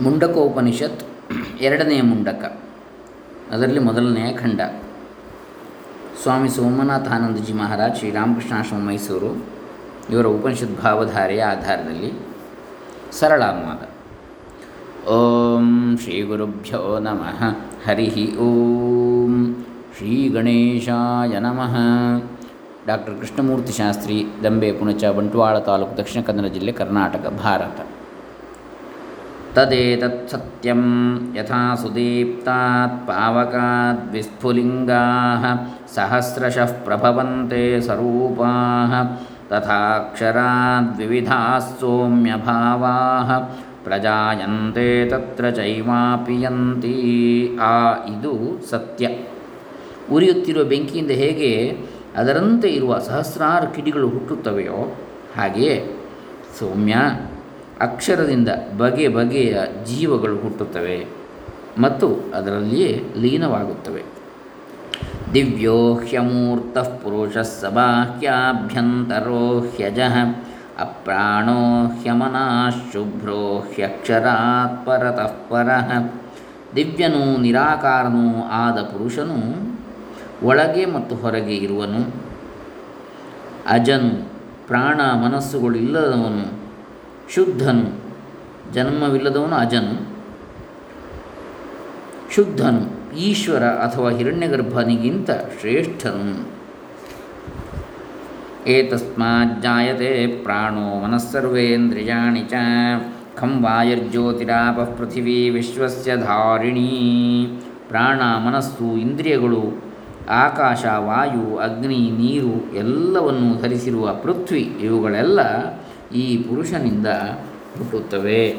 ಮುಂಡಕೋಪನಿಷತ್ ಎರಡನೆಯ ಮುಂಡಕ. ಅದರಲ್ಲಿ ಮೊದಲನೆಯ ಖಂಡ. ಸ್ವಾಮಿ ಸೋಮನಾಥಾನಂದಜಿ ಮಹಾರಾಜ್ ಶ್ರೀರಾಮಕೃಷ್ಣಾಶ್ರಮ ಮೈಸೂರು ಇವರ ಉಪನಿಷತ್ ಭಾವಧಾರೆಯ ಆಧಾರದಲ್ಲಿ ಸರಳ ಅನುವಾದ ಓಂ ಶ್ರೀ ಗುರುಭ್ಯೋ ನಮಃ. ಹರಿ ಓಂ ಶ್ರೀ ಗಣೇಶಾಯ ನಮಃ. ಡಾಕ್ಟರ್ ಕೃಷ್ಣಮೂರ್ತಿ ಶಾಸ್ತ್ರಿ, ದಂಬೆ ಪುಣಚ, ಬಂಟ್ವಾಳ ತಾಲೂಕು ದಕ್ಷಿಣ ಕನ್ನಡ ಜಿಲ್ಲೆ ಕರ್ನಾಟಕ, ಭಾರತ. ತದೇತತ್ ಸತ್ಯಂ ಯಥಾ ಸುದೀಪ್ತಾತ್ ಪಾವಕಾತ್ ವಿಸ್ಫುಲಿಂಗಾಃ ಸಹಸ್ರಶಃ ಪ್ರಭವಂತೆ ಸ್ವರೂಪಾಃ ತಥಾಕ್ಷರಾತ್ ವಿವಿಧಾಃ ಸೌಮ್ಯಭಾವಾಃ ಪ್ರಜಾಯಂತೆ ತತ್ರ ಚೈವಾಪಿಯಂತಿ ಆ ಇದು ಸತ್ಯ ಉರಿಯುತ್ತಿರುವ ಬೆಂಕಿಯಿಂದ ಹೇಗೆ ಅದರಂತೆ ಇರುವ ಸಹಸ್ರಾರು ಕಿಡಿಗಳು ಹುಟ್ಟುತ್ತವೆಯೋ ಹಾಗೆಯೇ. ಸೌಮ್ಯ ಅಕ್ಷರದಿಂದ ಬಗೆ ಬಗೆಯ ಜೀವಗಳು ಹುಟ್ಟುತ್ತವೆ ಮತ್ತು ಅದರಲ್ಲಿಯೇ ಲೀನವಾಗುತ್ತವೆ. ದಿವ್ಯೋ ಹ್ಯಮೂರ್ತ ಪುರುಷ ಸಬಾಹ್ಯಾಭ್ಯಂತರೋ ಹ್ಯಜ, ಅಪ್ರಾಣೋ ಹ್ಯಮನಾಶುಭ್ರೋ ಹ್ಯಕ್ಷರಾತ್ ಪರತಃ ಪರಃ. ದಿವ್ಯನೂ ನಿರಾಕಾರನೂ ಆದ ಪುರುಷನು ಒಳಗೆ ಮತ್ತು ಹೊರಗೆ ಇರುವನು. ಅಜನು ಪ್ರಾಣ ಮನಸ್ಸುಗಳಿಲ್ಲದವನು ಶುದ್ಧನು, ಜನ್ಮವಿಲ್ಲದವನು ಅಜನು. ಶುದ್ಧನು, ಈಶ್ವರ ಅಥವಾ ಹಿರಣ್ಯಗರ್ಭನಿಗಿಂತ ಶ್ರೇಷ್ಠನು. ಏತಸ್ಮಾಜ್ಜಾಯತೆ ಪ್ರಾಣೋ ಮನಸ್ಸರ್ವೇಂದ್ರಿಯಾಣಿ ಚ ಖಂ ವಾಯುರ್ಜ್ಯೋತಿರಾಪ ಪೃಥಿವೀ ವಿಶ್ವಸ್ಯ ಧಾರಿಣೀ. ಪ್ರಾಣ, ಮನಸ್ಸು, ಇಂದ್ರಿಯಗಳು, ಆಕಾಶ, ವಾಯು, ಅಗ್ನಿ, ನೀರು ಎಲ್ಲವನ್ನೂ ಧರಿಸಿರುವ ಪೃಥ್ವಿ ಇವುಗಳೆಲ್ಲ ಈ ಪುರುಷನಿಂದ ಹುಟ್ಟುತ್ತವೆ.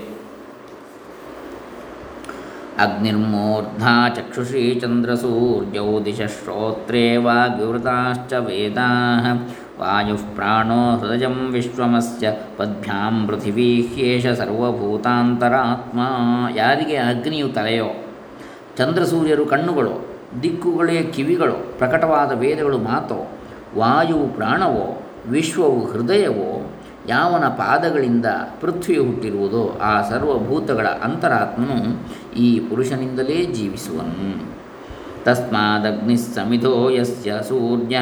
ಅಗ್ನಿರ್ಮೂರ್ಧಾ ಚಕ್ಷುಷಿ ಚಂದ್ರಸೂರ್ಯೌ ದಿಶಶ್ರೋತ್ರೇ ವಾಗ್ವಿವೃತಾಶ್ಚ ವೇದಾಃ. ವಾಯು ಪ್ರಾಣೋ ಹೃದಯ ವಿಶ್ವಮಸ್ಯ ಪದ್ಭ್ಯಾಂ ಪೃಥಿವೀ ಹ್ಯೇಷ ಸರ್ವಭೂತಾಂತರಾತ್ಮ. ಯಾರಿಗೆ ಅಗ್ನಿಯು ತಲೆಯೋ? ಚಂದ್ರಸೂರ್ಯರು ಕಣ್ಣುಗಳು? ದಿಕ್ಕುಗಳೇ ಕಿವಿಗಳು? ಪ್ರಕಟವಾದ ವೇದಗಳು ಮಾತೋ? ವಾಯುವು ಪ್ರಾಣವೋ? ವಿಶ್ವವು ಹೃದಯವೋ? ಯಾವನ ಪಾದಗಳಿಂದ ಪೃಥ್ವಿಯು ಹುಟ್ಟಿರುವುದೋ ಆ ಸರ್ವಭೂತಗಳ ಅಂತರಾತ್ಮನು ಈ ಪುರುಷನಿಂದಲೇ ಜೀವಿಸುವನು. ತಸ್ಮದಗ್ನಿಸ್ಸಮಿಧೋ ಯಸ್ಯ ಸೂರ್ಯ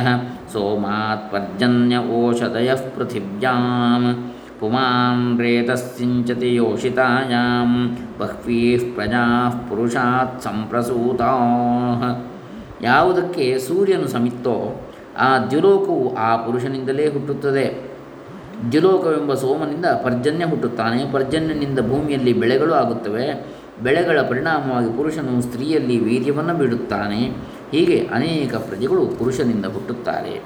ಸೋಮಾತ್ ಪರ್ಜನ್ಯ ಓಷಧಯ ಪೃಥಿವ್ಯಾಂ ಪುಮಾನ್ ರೇತಸ್ಸಿಂಚತಿ ಯೋಷಿತಾಯಾಂ ಬಹ್ವೀಃ ಪ್ರಜಾ ಪುರುಷಾತ್ ಸಂಪ್ರಸೂತಾ. ಯಾವುದಕ್ಕೆ ಸೂರ್ಯನು ಸಮಿತ್ತೋ ಆ ದ್ಯುಲೋಕವು ಆ ಪುರುಷನಿಂದಲೇ ಹುಟ್ಟುತ್ತದೆ. ದ್ಯುಲೋಕವೆಂಬ ಸೋಮನಿಂದ ಪರ್ಜನ್ಯ ಹುಟ್ಟುತ್ತಾನೆ. ಪರ್ಜನ್ಯನಿಂದ ಭೂಮಿಯಲ್ಲಿ ಬೆಳೆಗಳು ಆಗುತ್ತವೆ. ಬೆಳೆಗಳ ಪರಿಣಾಮವಾಗಿ ಪುರುಷನು ಸ್ತ್ರೀಯಲ್ಲಿ ವೀರ್ಯವನ್ನು ಬಿಡುತ್ತಾನೆ ಹೀಗೆ ಅನೇಕ ಪ್ರಜೆಗಳು ಪುರುಷನಿಂದ ಹುಟ್ಟುತ್ತಾರೆ.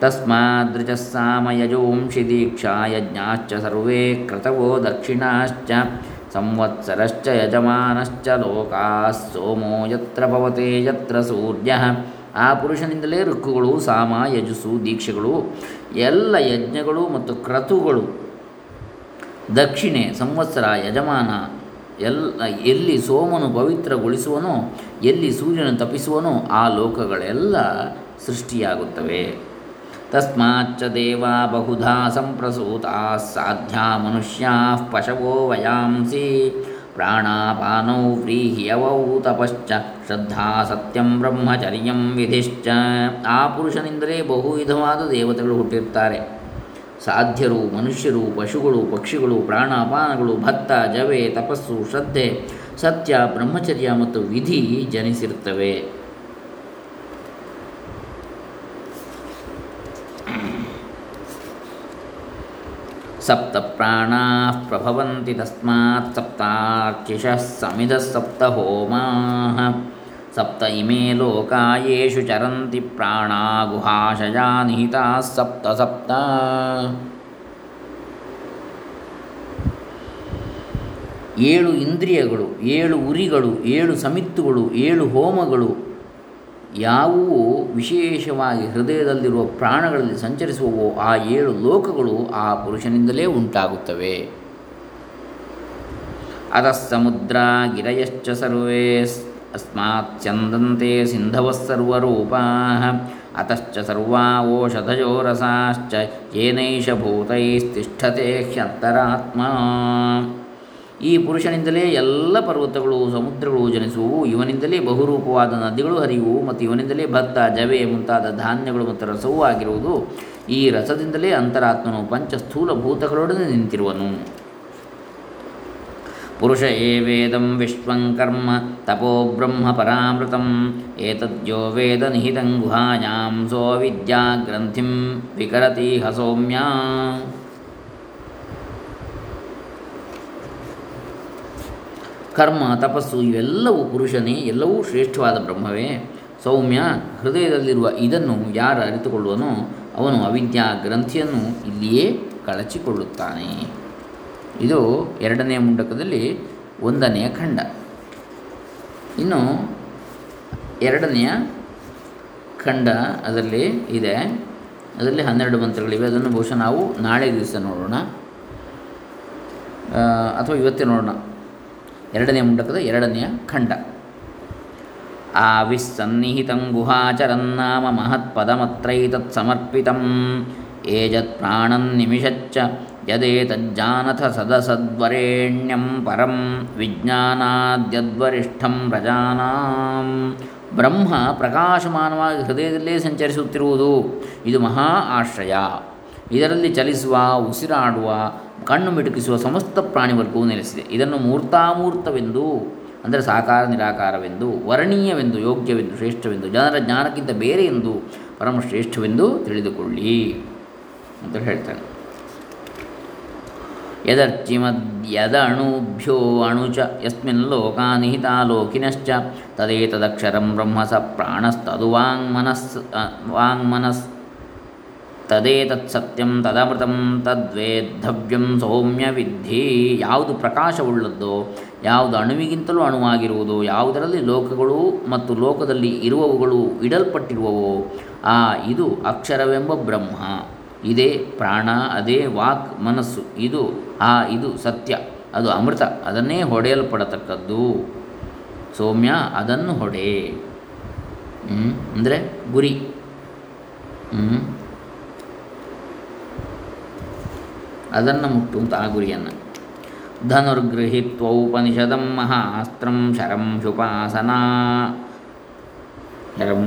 ತಸ್ಮಾದೃಜಸ್ಸಾಮಯಜೋಂಷಿ ದೀಕ್ಷಾ ಯಜ್ಞಾಶ್ಚ ಸರ್ವೇ ಕ್ರತವೋ ದಕ್ಷಿಣಾಶ್ಚ ಸಂವತ್ಸರಶ್ಚ ಯಜಮಾನಶ್ಚ ಲೋಕಾಸ್ ಸೋಮೋ ಯತ್ರ ಭವತೆ, ಯತ್ರ ಸೂರ್ಯ ಆ ಪುರುಷನಿಂದಲೇ ಋಕ್ಕುಗಳು, ಸಾಮ, ಯಜಸ್ಸು, ದೀಕ್ಷೆಗಳು, ಎಲ್ಲ ಯಜ್ಞಗಳು ಮತ್ತು ಕ್ರತುಗಳು. ದಕ್ಷಿಣೆ, ಸಂವತ್ಸರ, ಯಜಮಾನ ಎಲ್ಲ ಎಲ್ಲಿ ಸೋಮನು ಪವಿತ್ರಗೊಳಿಸುವನೋ, ಎಲ್ಲಿ ಸೂರ್ಯನು ತಪಿಸುವನೋ, ಆ ಲೋಕಗಳೆಲ್ಲ ಸೃಷ್ಟಿಯಾಗುತ್ತವೆ. ತಸ್ಮಾಚ ದೇವಾ ಬಹುಧಾ ಸಂಪ್ರಸೂತಾ, ಸಾಧ್ಯ ಮನುಷ್ಯಾ ಪಶವೋ ವಯಾಂಸಿ. ಪ್ರಾಣಾಪಾನೌ ವ್ರೀಹ್ಯವೌ ತಪಶ್ಚ. ಶ್ರದ್ಧಾ ಸತ್ಯಂ ಬ್ರಹ್ಮಚರ್ಯಂ ವಿಧಿಶ್ಚ. ಆ ಪುರುಷನಿಂದಲೇ ಬಹುವಿಧವಾದ ದೇವತೆಗಳು ಹುಟ್ಟಿರ್ತಾರೆ ಸಾಧ್ಯರು, ಮನುಷ್ಯರು, ಪಶುಗಳು, ಪಕ್ಷಿಗಳು, ಪ್ರಾಣಾಪಾನಗಳು ಭತ್ತ ಜವೆ, ತಪಸ್ಸು, ಶ್ರದ್ಧೆ, ಸತ್ಯ, ಬ್ರಹ್ಮಚರ್ಯ ಮತ್ತು ವಿಧಿ ಜನಿಸಿರುತ್ತವೆ. ಸಪ್ತ प्रभवन्ति ಸಪ್ತಾರ್ಚಿಷಃ ಸಮಿಧ ಸಪ್ತ ಹೋಮಾಃ ಸಪ್ತ ಇಮೇ ಲೋಕಾ ಯೇಷು ಚರಂತಿ ಪ್ರಾಣಾ ಗುಹಾಶಯಾ ನಿಹಿತಾಃ ಸಪ್ತ ಸಪ್ತ ಏಳು ಇಂದ್ರಿಯಗಳು, ಏಳು ಉರಿಗಳು, ಏಳು ಸಮಿತ್ತುಗಳು, ಏಳು ಹೋಮಗಳು ಯಾವುವು ವಿಶೇಷವಾಗಿ ಹೃದಯದಲ್ಲಿರುವ ಪ್ರಾಣಗಳಲ್ಲಿ ಸಂಚರಿಸುವವೋ ಆ ಏಳು ಲೋಕಗಳು ಆ ಪುರುಷನಿಂದಲೇ ಉಂಟಾಗುತ್ತವೆ. ಅತಃ ಸಮುದ್ರ ಗಿರಯಶ್ಚ ಸರ್ವೇ ಅಸ್ಮಾತ್ ಚಂದಂತೆ ಸಿಂಧವಸ್ಸರ್ವರೂಪಾ ಅತಶ್ಚ ಸರ್ವಾ ಓಷಧಯೋ ರಸಾಶ್ಚ ಏನೈಷ ಭೂತೈಸ್ತಿಷ್ಠತೆ ಹ್ಯಂತರಾತ್ಮ ಈ ಪುರುಷನಿಂದಲೇ ಎಲ್ಲ ಪರ್ವತಗಳು, ಸಮುದ್ರಗಳು ಜನಿಸುವು ಇವನಿಂದಲೇ ಬಹುರೂಪವಾದ ನದಿಗಳು ಹರಿಯುವು ಮತ್ತು ಇವನಿಂದಲೇ ಭತ್ತ ಜವೆ ಮುಂತಾದ ಧಾನ್ಯಗಳು ಮತ್ತು ರಸವೂ ಆಗಿರುವುದು. ಈ ರಸದಿಂದಲೇ ಅಂತರಾತ್ಮನು ಪಂಚ ಸ್ಥೂಲ ಭೂತಗಳೊಡನೆ ನಿಂತಿರುವನು. ಪುರುಷ ಏವೇದಂ ವಿಶ್ವಂ ಕರ್ಮ ತಪೋ ಬ್ರಹ್ಮ ಪರಾಮೃತಂ. ಏತದ್ಯೋ ವೇದ ನಿಹಿತಂ ಗುಹಾಯಾಂ ಸೋ ವಿದ್ಯಾ ಗ್ರಂಥಿಂ ವಿಕರತಿ ಹಸೌಮ್ಯ ಕರ್ಮ, ತಪಸ್ಸು ಇವೆಲ್ಲವೂ ಪುರುಷನೇ, ಎಲ್ಲವೂ ಶ್ರೇಷ್ಠವಾದ ಬ್ರಹ್ಮವೇ. ಸೌಮ್ಯ ಹೃದಯದಲ್ಲಿರುವ ಇದನ್ನು ಯಾರು ಅರಿತುಕೊಳ್ಳುವನೋ ಅವನು ಅವಿದ್ಯಾ ಗ್ರಂಥಿಯನ್ನು ಇಲ್ಲಿಯೇ ಕಳಚಿಕೊಳ್ಳುತ್ತಾನೆ. ಇದು ಎರಡನೆಯ ಮುಂಡಕದಲ್ಲಿ ಒಂದನೆಯ ಖಂಡ. ಇನ್ನು ಎರಡನೆಯ ಖಂಡ ಅದರಲ್ಲಿ ಇದೆ. ಅದರಲ್ಲಿ ಹನ್ನೆರಡು ಮಂತ್ರಗಳಿವೆ. ಅದನ್ನು ಬಹುಶಃ ನಾವು ನಾಳೆ ದಿವಸ ನೋಡೋಣ. ಅಥವಾ ಇವತ್ತೇ ನೋಡೋಣ. ಎರಡನೆಯ ಮುಂಡಕದ ಎರಡನೆಯ ಖಂಡ. ಆವಿಸ್ಸನ್ನಿಹಿತಂ ಗುಹಾಚರನ್ನಾಮ ಮಹತ್ಪದಮತ್ರೈತತ್ ಸಮರ್ಪಿತಂ. ಏಜತ್ ಪ್ರಾಣನ್ನಿಮಿಷಚ್ಚ ಯದೇತಜ್ಜಾನಥ ಸದಸದ್ವರೇಣ್ಯಂ ಪರಂ ವಿಜ್ಞಾನಾದ್ಯದ್ವರಿಷ್ಠಂ ಪ್ರಜಾನಾಂ. ಬ್ರಹ್ಮ ಪ್ರಕಾಶಮಾನವಾಗಿ ಹೃದಯದಲ್ಲೇ ಸಂಚರಿಸುತ್ತಿರುವುದು. ಇದು ಮಹಾ ಆಶ್ರಯ. ಇದರಲ್ಲಿ ಚಲಿಸುವ, ಉಸಿರಾಡುವ ಕಣ್ಣು ಮಿಟುಕಿಸುವ ಸಮಸ್ತ ಪ್ರಾಣಿವರ್ಗವು ನೆಲೆಸಿದೆ. ಇದನ್ನು ಮೂರ್ತಾಮೂರ್ತವೆಂದು, ಅಂದರೆ ಸಾಕಾರ ನಿರಾಕಾರವೆಂದು, ವರ್ಣೀಯವೆಂದು, ಯೋಗ್ಯವೆಂದು, ಶ್ರೇಷ್ಠವೆಂದು, ಜನರ ಜ್ಞಾನಕ್ಕಿಂತ ಬೇರೆ ಎಂದು ಪರಮ ಶ್ರೇಷ್ಠವೆಂದು ತಿಳಿದುಕೊಳ್ಳಿ ಅಂತ ಹೇಳ್ತಾನೆ. ಯದರ್ಚಿ ಅಣು ಚ ಯಸ್ಮಿನ್ ಲೋಕ ನಿಹಿತಾ ಲೋಕಿನಶ್ಚ ತದೇತದಕ್ಷರಂ ಬ್ರಹ್ಮ ಸ ಪ್ರಾಣಸ್ತದು ವಾಂಗ್ಮನಸ್ ವಾಂಗ್ಮನಸ್ ತದೇತತ್ಸತ್ಯಂ ತದಮೃತಂ ತದ್ವೇದ್ಧವ್ಯಂ ಸೌಮ್ಯ ವಿದ್ಧಿ. ಯಾವುದು ಪ್ರಕಾಶವುಳ್ಳದ್ದೋ, ಯಾವುದು ಅಣುವಿಗಿಂತಲೂ ಅಣುವಾಗಿರುವುದು, ಯಾವುದರಲ್ಲಿ ಲೋಕಗಳು ಮತ್ತು ಲೋಕದಲ್ಲಿ ಇರುವವುಗಳು ಇಡಲ್ಪಟ್ಟಿರುವವೋ, ಆ ಇದು ಅಕ್ಷರವೆಂಬ ಬ್ರಹ್ಮ. ಇದೇ ಪ್ರಾಣ, ಅದೇ ವಾಕ್, ಮನಸ್ಸು. ಇದು, ಆ ಇದು ಸತ್ಯ. ಅದು ಅಮೃತ. ಅದನ್ನೇ ಹೊಡೆಯಲ್ಪಡತಕ್ಕದ್ದು. ಸೌಮ್ಯ, ಅದನ್ನು ಹೊಡೆ. ಅಂದರೆ ಗುರಿ. ಅದನ್ನು ಮುಟ್ಟುವಂಥ ಆ ಗುರಿಯನ್ನು ಧನುರ್ಗೃಹೀತ್ವೌಪನಿಷದಂ ಮಹಾಸ್ತ್ರಂ ಶರಂ ಶುಪಾಸನಾ ಶರಂ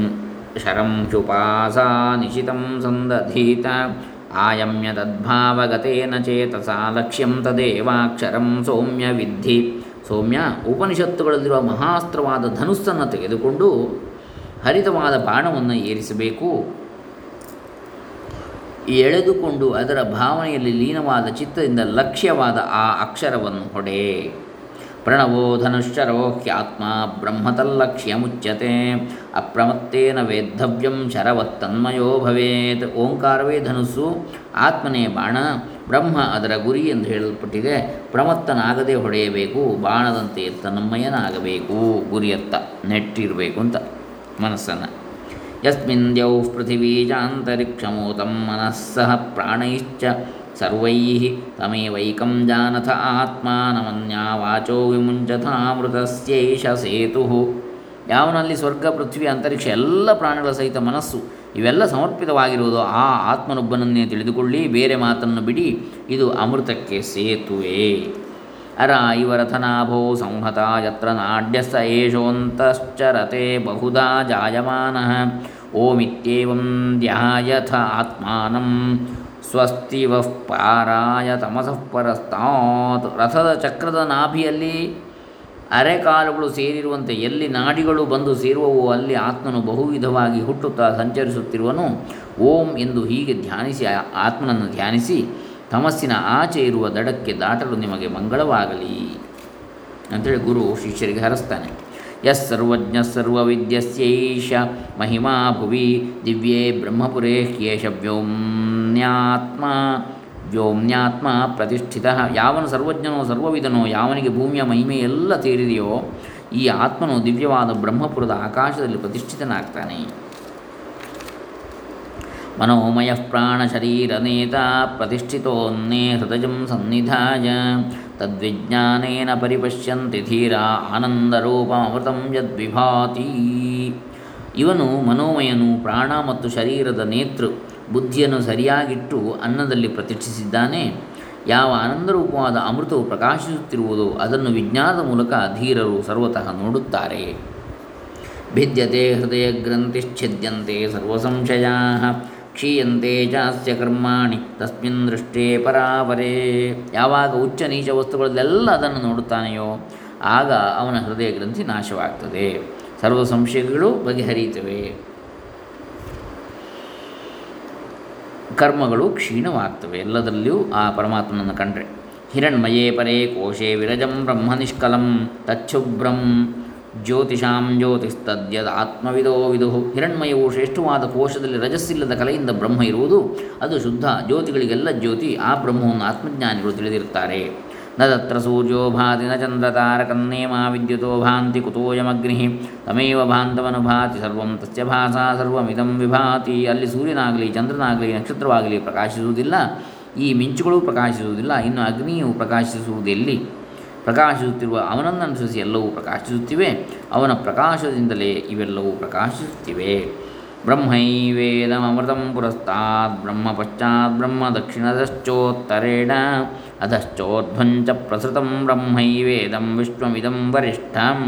ಶರಂ ಶುಪಾಸಾ ನಿಶಿತಂ ಸಂದಧೀತ ಆಯಮ್ಯ ತದ್ಭಾವಗತೇನ ಚೇತಸಾ ಲಕ್ಷ್ಯಂ ತದೇವಾಕ್ಷರಂ ಸೌಮ್ಯ ವಿದ್ಧಿ ಸೌಮ್ಯ ಉಪನಿಷತ್ತುಗಳಲ್ಲಿರುವ ಮಹಾಸ್ತ್ರವಾದ ಧನುಸ್ಸನ್ನು ತೆಗೆದುಕೊಂಡು ಹರಿತವಾದ ಬಾಣವನ್ನು ಏರಿಸಬೇಕು ಎಳೆದುಕೊಂಡು ಅದರ ಭಾವನೆಯಲ್ಲಿ ಲೀನವಾದ ಚಿತ್ತದಿಂದ ಲಕ್ಷ್ಯವಾದ ಆ ಅಕ್ಷರವನ್ನು ಹೊಡೆ. ಪ್ರಣವೋ ಧನುಶ್ಚರೋ ಹ್ಯಾತ್ಮ ಮುಚ್ಯತೆ ಅಪ್ರಮತ್ತೇನ ವೇದ್ಧವ್ಯಂ ಶರವತ್ತನ್ಮಯೋ ಭವೇತ್. ಓಂಕಾರವೇ ಧನುಸ್ಸು, ಆತ್ಮನೇ ಬಾಣ. ಬ್ರಹ್ಮ ಅದರ ಗುರಿ ಎಂದು ಹೇಳಲ್ಪಟ್ಟಿದೆ. ಪ್ರಮತ್ತನಾಗದೆ ಹೊಡೆಯಬೇಕು, ಬಾಣದಂತೆ ತನ್ಮಯನಾಗಬೇಕು ಗುರಿಯತ್ತ ನೆಟ್ಟಿರಬೇಕು ಅಂತ ಮನಸ್ಸನ್ನು. ಯಸ್ಮಿನ್ ದ್ಯೌಃ ಪೃಥಿವೀಜಾಂತರಿಕ್ಷಮೂತಂ ಮನಸ್ಸಹ ಪ್ರಾಣೈಶ್ಚ ಸರ್ವೈ ತಮೇವೈಕಂ ಜಾನಥ ಆತ್ಮಾನಮನ್ಯಾ ವಾಚೋ ವಿಮುಂಚಥಾಮೃತಸ್ಯೈಷ ಸೇತು ಯಾವನಲ್ಲಿ ಸ್ವರ್ಗ ಪೃಥ್ವಿ ಅಂತರಿಕ್ಷ ಎಲ್ಲ ಪ್ರಾಣಿಗಳ ಸಹಿತ ಮನಸ್ಸು ಇವೆಲ್ಲ ಸಮರ್ಪಿತವಾಗಿರುವುದು ಆ ಆತ್ಮನೊಬ್ಬನನ್ನೇ ತಿಳಿದುಕೊಳ್ಳಿ, ಬೇರೆ ಮಾತನ್ನು ಬಿಡಿ, ಇದು ಅಮೃತಕ್ಕೆ ಸೇತುವೆ. ಅರ ಇವರಥನಾಭೋ ಸಂಹತ ಯತ್ರ ನಾಡ್ಯಸ್ಸ ಏಷೋಂತಶ್ಚರತೆ ಬಹುಧಾ ಜಾಯಮಾನ ಓಮಿತ್ಯೇವಂ ಧ್ಯಾಯಥ ಆತ್ಮಾನಂ ಸ್ವಸ್ತಿವಃ ಪಾರಾಯ ತಮಸಃ ಪರಸ್ತಾತ್ ರಥದ ಚಕ್ರದ ನಾಭಿಯಲ್ಲಿ ಅರೆಕಾಲುಗಳು ಸೇರಿರುವಂತೆ ಎಲ್ಲಿ ನಾಡಿಗಳು ಬಂದು ಸೇರುವವೋ ಅಲ್ಲಿ ಆತ್ಮನು ಬಹುವಿಧವಾಗಿ ಹುಟ್ಟುತ್ತಾ ಸಂಚರಿಸುತ್ತಿರುವನು. ಓಂ ಎಂದು ಹೀಗೆ ಧ್ಯಾನಿಸಿ, ಆತ್ಮನನ್ನು ಧ್ಯಾನಿಸಿ ತಮಸ್ಸಿನ ಆಚೆ ಇರುವ ದಡಕ್ಕೆ ದಾಟಲು ನಿಮಗೆ ಮಂಗಳವಾಗಲಿ. ಅಂತೇಳಿ ಗುರು ಶಿಷ್ಯರಿಗೆ ಹರಸ್ತಾನೆ. ಯಸ್ ಸರ್ವಜ್ಞ ಸರ್ವವಿದ್ಯಸ್ಯೈಷ ಮಹಿಮಾ ಭುವಿ ದಿವ್ಯೇ ಬ್ರಹ್ಮಪುರೇ ಹ್ಯೇಷ ವ್ಯೋಮ್ಯಾತ್ಮ ವ್ಯೋಮ್ಯಾತ್ಮ ಪ್ರತಿಷ್ಠಿತ. ಯಾವನು ಸರ್ವಜ್ಞನೋ ಸರ್ವವಿದನೋ ಯಾವನಿಗೆ ಭೂಮಿಯ ಮಹಿಮೆ ಎಲ್ಲ ತೀರಿದೆಯೋ ಈ ಆತ್ಮನು ದಿವ್ಯವಾದ ಬ್ರಹ್ಮಪುರದ ಆಕಾಶದಲ್ಲಿ ಪ್ರತಿಷ್ಠಿತನಾಗ್ತಾನೆ. ಮನೋಮಯ ಪ್ರಾಣಶರೀರನೇತ ಪ್ರತಿಷ್ಠಿತೋನ್ನೇ ಹೃದಯಂ ಸನ್ನಿಧಾಯ ತದ್ವಿಜ್ಞಾನೇನ ಪರಿಪಶ್ಯಂತಿ ಧೀರ ಆನಂದರೂಪಮೃತಂ ಯದ್ವಿಭಾತಿ ಇವನು ಮನೋಮಯನು ಪ್ರಾಣ ಮತ್ತು ಶರೀರದ ನೇತೃ ಬುದ್ಧಿಯನ್ನು ಸರಿಯಾಗಿಟ್ಟು ಅನ್ನದಲ್ಲಿ ಪ್ರತಿಷ್ಠಿಸಿದ್ದಾನೆ ಯಾವ ಆನಂದರೂಪವಾದ ಅಮೃತವು ಪ್ರಕಾಶಿಸುತ್ತಿರುವುದೋ ಅದನ್ನು ವಿಜ್ಞಾನದ ಮೂಲಕ ಧೀರರು ಸರ್ವತಃ ನೋಡುತ್ತಾರೆ. ಭಿದ್ಯತೆ ಹೃದಯ ಗ್ರಂಥಿಶ್ಛಿದ್ಯಂತೆ ಸರ್ವಸಂಶಯಾ. ಕ್ಷೀಯಂತೆ ಜಾಸ್ಯ ಕರ್ಮಾಣಿ, ತಸ್ಮಿನ್ ದೃಷ್ಟೇ ಪರಾವರೇ. ಯಾವಾಗ ಉಚ್ಚ ನೀಚ ವಸ್ತುಗಳಲ್ಲೆಲ್ಲ ಅದನ್ನು ನೋಡುತ್ತಾನೆಯೋ, ಆಗ ಅವನ ಹೃದಯ ಗ್ರಂಥಿ ನಾಶವಾಗ್ತದೆ. ಸರ್ವ ಸಂಶಯಗಳು ಬಗೆಹರಿಯುತ್ತವೆ. ಕರ್ಮಗಳು ಕ್ಷೀಣವಾಗ್ತವೆ, ಎಲ್ಲದರಲ್ಲಿಯೂ ಆ ಪರಮಾತ್ಮನನ್ನು ಕಂಡ್ರೆ. ಹಿರಣ್ಮಯೇ ಪರೇ ಕೋಶೆ ವಿರಜಂ ಬ್ರಹ್ಮ ನಿಷ್ಕಲಂ ಜ್ಯೋತಿಷಾಂ ಜ್ಯೋತಿಸ್ತದ್ಯದ ಆತ್ಮವಿದೋ ವಿದು. ಹಿರಣ್ಮಯವು ಶ್ರೇಷ್ಠವಾದ ಕೋಶದಲ್ಲಿ ರಜಸ್ಸಿಲ್ಲದ ಕಲೆಯಿಂದ ಬ್ರಹ್ಮ ಇರುವುದು. ಅದು ಶುದ್ಧ ಜ್ಯೋತಿಗಳಿಗೆಲ್ಲ ಜ್ಯೋತಿ. ಆ ಬ್ರಹ್ಮವನ್ನು ಆತ್ಮಜ್ಞಾನಿಗಳು ತಿಳಿದಿರುತ್ತಾರೆ. ನ ತತ್ರ ಸೂರ್ಯೋ ಭಾತಿ ನ ಚಂದ್ರತಾರಕನ್ನೇಮ ವಿದ್ಯುತೋ ಭಾಂತಿ ಕುತೋಯಮಗ್ನಿ. ತಮೇವ ಭಾಂತಮನುಭಾತಿ ಸರ್ವಂ ತಸ್ಯ ಭಾಸಾ ಸರ್ವಮಿದಂ ವಿಭಾತಿ. ಅಲ್ಲಿ ಸೂರ್ಯನಾಗಲಿ ಚಂದ್ರನಾಗಲಿ ನಕ್ಷತ್ರವಾಗಲಿ ಪ್ರಕಾಶಿಸುವುದಿಲ್ಲ. ಈ ಮಿಂಚುಗಳು ಪ್ರಕಾಶಿಸುವುದಿಲ್ಲ. ಇನ್ನು ಅಗ್ನಿಯು ಪ್ರಕಾಶಿಸುವುದೆಲ್ಲಿ. ಪ್ರಕಾಶಿಸುತ್ತಿರುವ ಅವನನ್ನು ಅನುಸರಿಸಿ ಎಲ್ಲವೂ ಪ್ರಕಾಶಿಸುತ್ತಿವೆ. ಅವನ ಪ್ರಕಾಶದಿಂದಲೇ ಇವೆಲ್ಲವೂ ಪ್ರಕಾಶಿಸುತ್ತಿವೆ. ಬ್ರಹ್ಮೈವೇದಮೃತಂ ಪುರಸ್ತಾತ್ ಬ್ರಹ್ಮ ಪಶ್ಚಾತ್ ಬ್ರಹ್ಮ ದಕ್ಷಿಣದಶ್ಚೋತ್ತರೇಣ ಅಧಶ್ಚೋಧ್ವಂಚ ಪ್ರಸೃತಂ ಬ್ರಹ್ಮೈವೇದಂ ವಿಶ್ವಮಿದಂ ವರಿಷ್ಠಂ.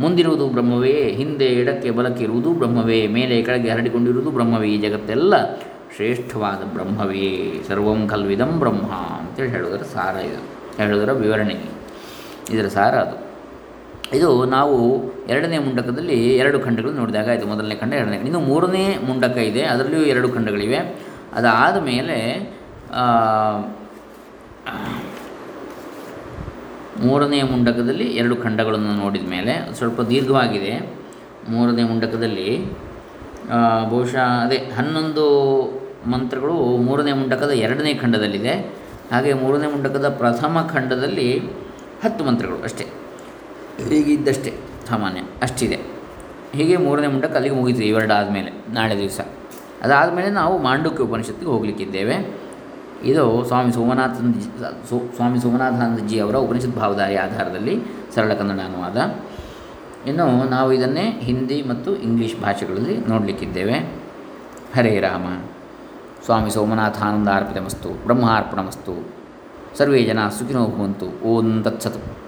ಮುಂದಿರುವುದು ಬ್ರಹ್ಮವೇ, ಹಿಂದೆ ಎಡಕ್ಕೆ ಬಲಕ್ಕೆ ಇರುವುದು ಬ್ರಹ್ಮವೇ, ಮೇಲೆ ಕೆಳಗೆ ಹರಡಿಕೊಂಡಿರುವುದು ಬ್ರಹ್ಮವೇ, ಈ ಜಗತ್ತೆಲ್ಲ ಶ್ರೇಷ್ಠವಾದ ಬ್ರಹ್ಮವೇ. ಸರ್ವಂ ಕಲ್ವಿದಂ ಬ್ರಹ್ಮ ಅಂತೇಳಿ ಹೇಳುವುದರ ಸಾರ ಇದು, ಹೇಳುವುದರ ವಿವರಣೆ. ಇದರ ಸಾರ ಅದು. ಇದು ನಾವು ಎರಡನೇ ಮುಂಡಕದಲ್ಲಿ ಎರಡು ಖಂಡಗಳು ನೋಡಿದಾಗ ಆಯಿತು. ಮೊದಲನೇ ಖಂಡ, ಎರಡನೇ ಇನ್ನು ಮೂರನೇ ಮುಂಡಕ ಇದೆ. ಅದರಲ್ಲಿಯೂ ಎರಡು ಖಂಡಗಳಿವೆ. ಅದಾದ ಮೇಲೆ ಮೂರನೇ ಮುಂಡಕದಲ್ಲಿ ಎರಡು ಖಂಡಗಳನ್ನು ನೋಡಿದ ಮೇಲೆ ಸ್ವಲ್ಪ ದೀರ್ಘವಾಗಿದೆ. ಮೂರನೇ ಮುಂಡಕದಲ್ಲಿ ಬಹುಶಃ ಅದೇ ಹನ್ನೊಂದು ಮಂತ್ರಗಳು ಮೂರನೇ ಮುಂಡಕದ ಎರಡನೇ ಖಂಡದಲ್ಲಿದೆ. ಹಾಗೆ ಮೂರನೇ ಮುಂಡಕದ ಪ್ರಥಮ ಖಂಡದಲ್ಲಿ ಹತ್ತು ಮಂತ್ರಗಳು ಅಷ್ಟೇ. ಹೀಗಿದ್ದಷ್ಟೇ ಸಾಮಾನ್ಯ, ಅಷ್ಟಿದೆ. ಹೀಗೆ ಮೂರನೇ ಮುಂಡಕ ಅಲ್ಲಿಗೆ ಮುಗಿತು ಇವೆರಡು ಆದಮೇಲೆ, ನಾಳೆ ದಿವಸ. ಅದಾದಮೇಲೆ ನಾವು ಮಾಂಡುಕ್ಯ ಉಪನಿಷತ್ತಿಗೆ ಹೋಗಲಿಕ್ಕಿದ್ದೇವೆ ಇದು ಸ್ವಾಮಿ ಸೋಮನಾಥಂದ ಸ್ವಾಮಿ ಸೋಮನಾಥಾನಂದಜಿ ಅವರ ಉಪನಿಷತ್ ಭಾವಧಾರಿ ಆಧಾರದಲ್ಲಿ ಸರಳ ಕನ್ನಡ ಅನುವಾದ. ಇನ್ನು ನಾವು ಇದನ್ನೇ ಹಿಂದಿ ಮತ್ತು ಇಂಗ್ಲೀಷ್ ಭಾಷೆಗಳಲ್ಲಿ ನೋಡಲಿಕ್ಕಿದ್ದೇವೆ ಹರೇ ರಾಮ. ಸ್ವಾಮಿ ಸೋಮನಾಥಾನಂದ ಅರ್ಪಿತಮಸ್ತು, ಬ್ರಹ್ಮಾರ್ಪಣಮಸ್ತು. ಸರ್ವೇ ಜನ ಸುಖಿನೋ ಭವಂತು. ಓಂ ತತ್ಸತ್.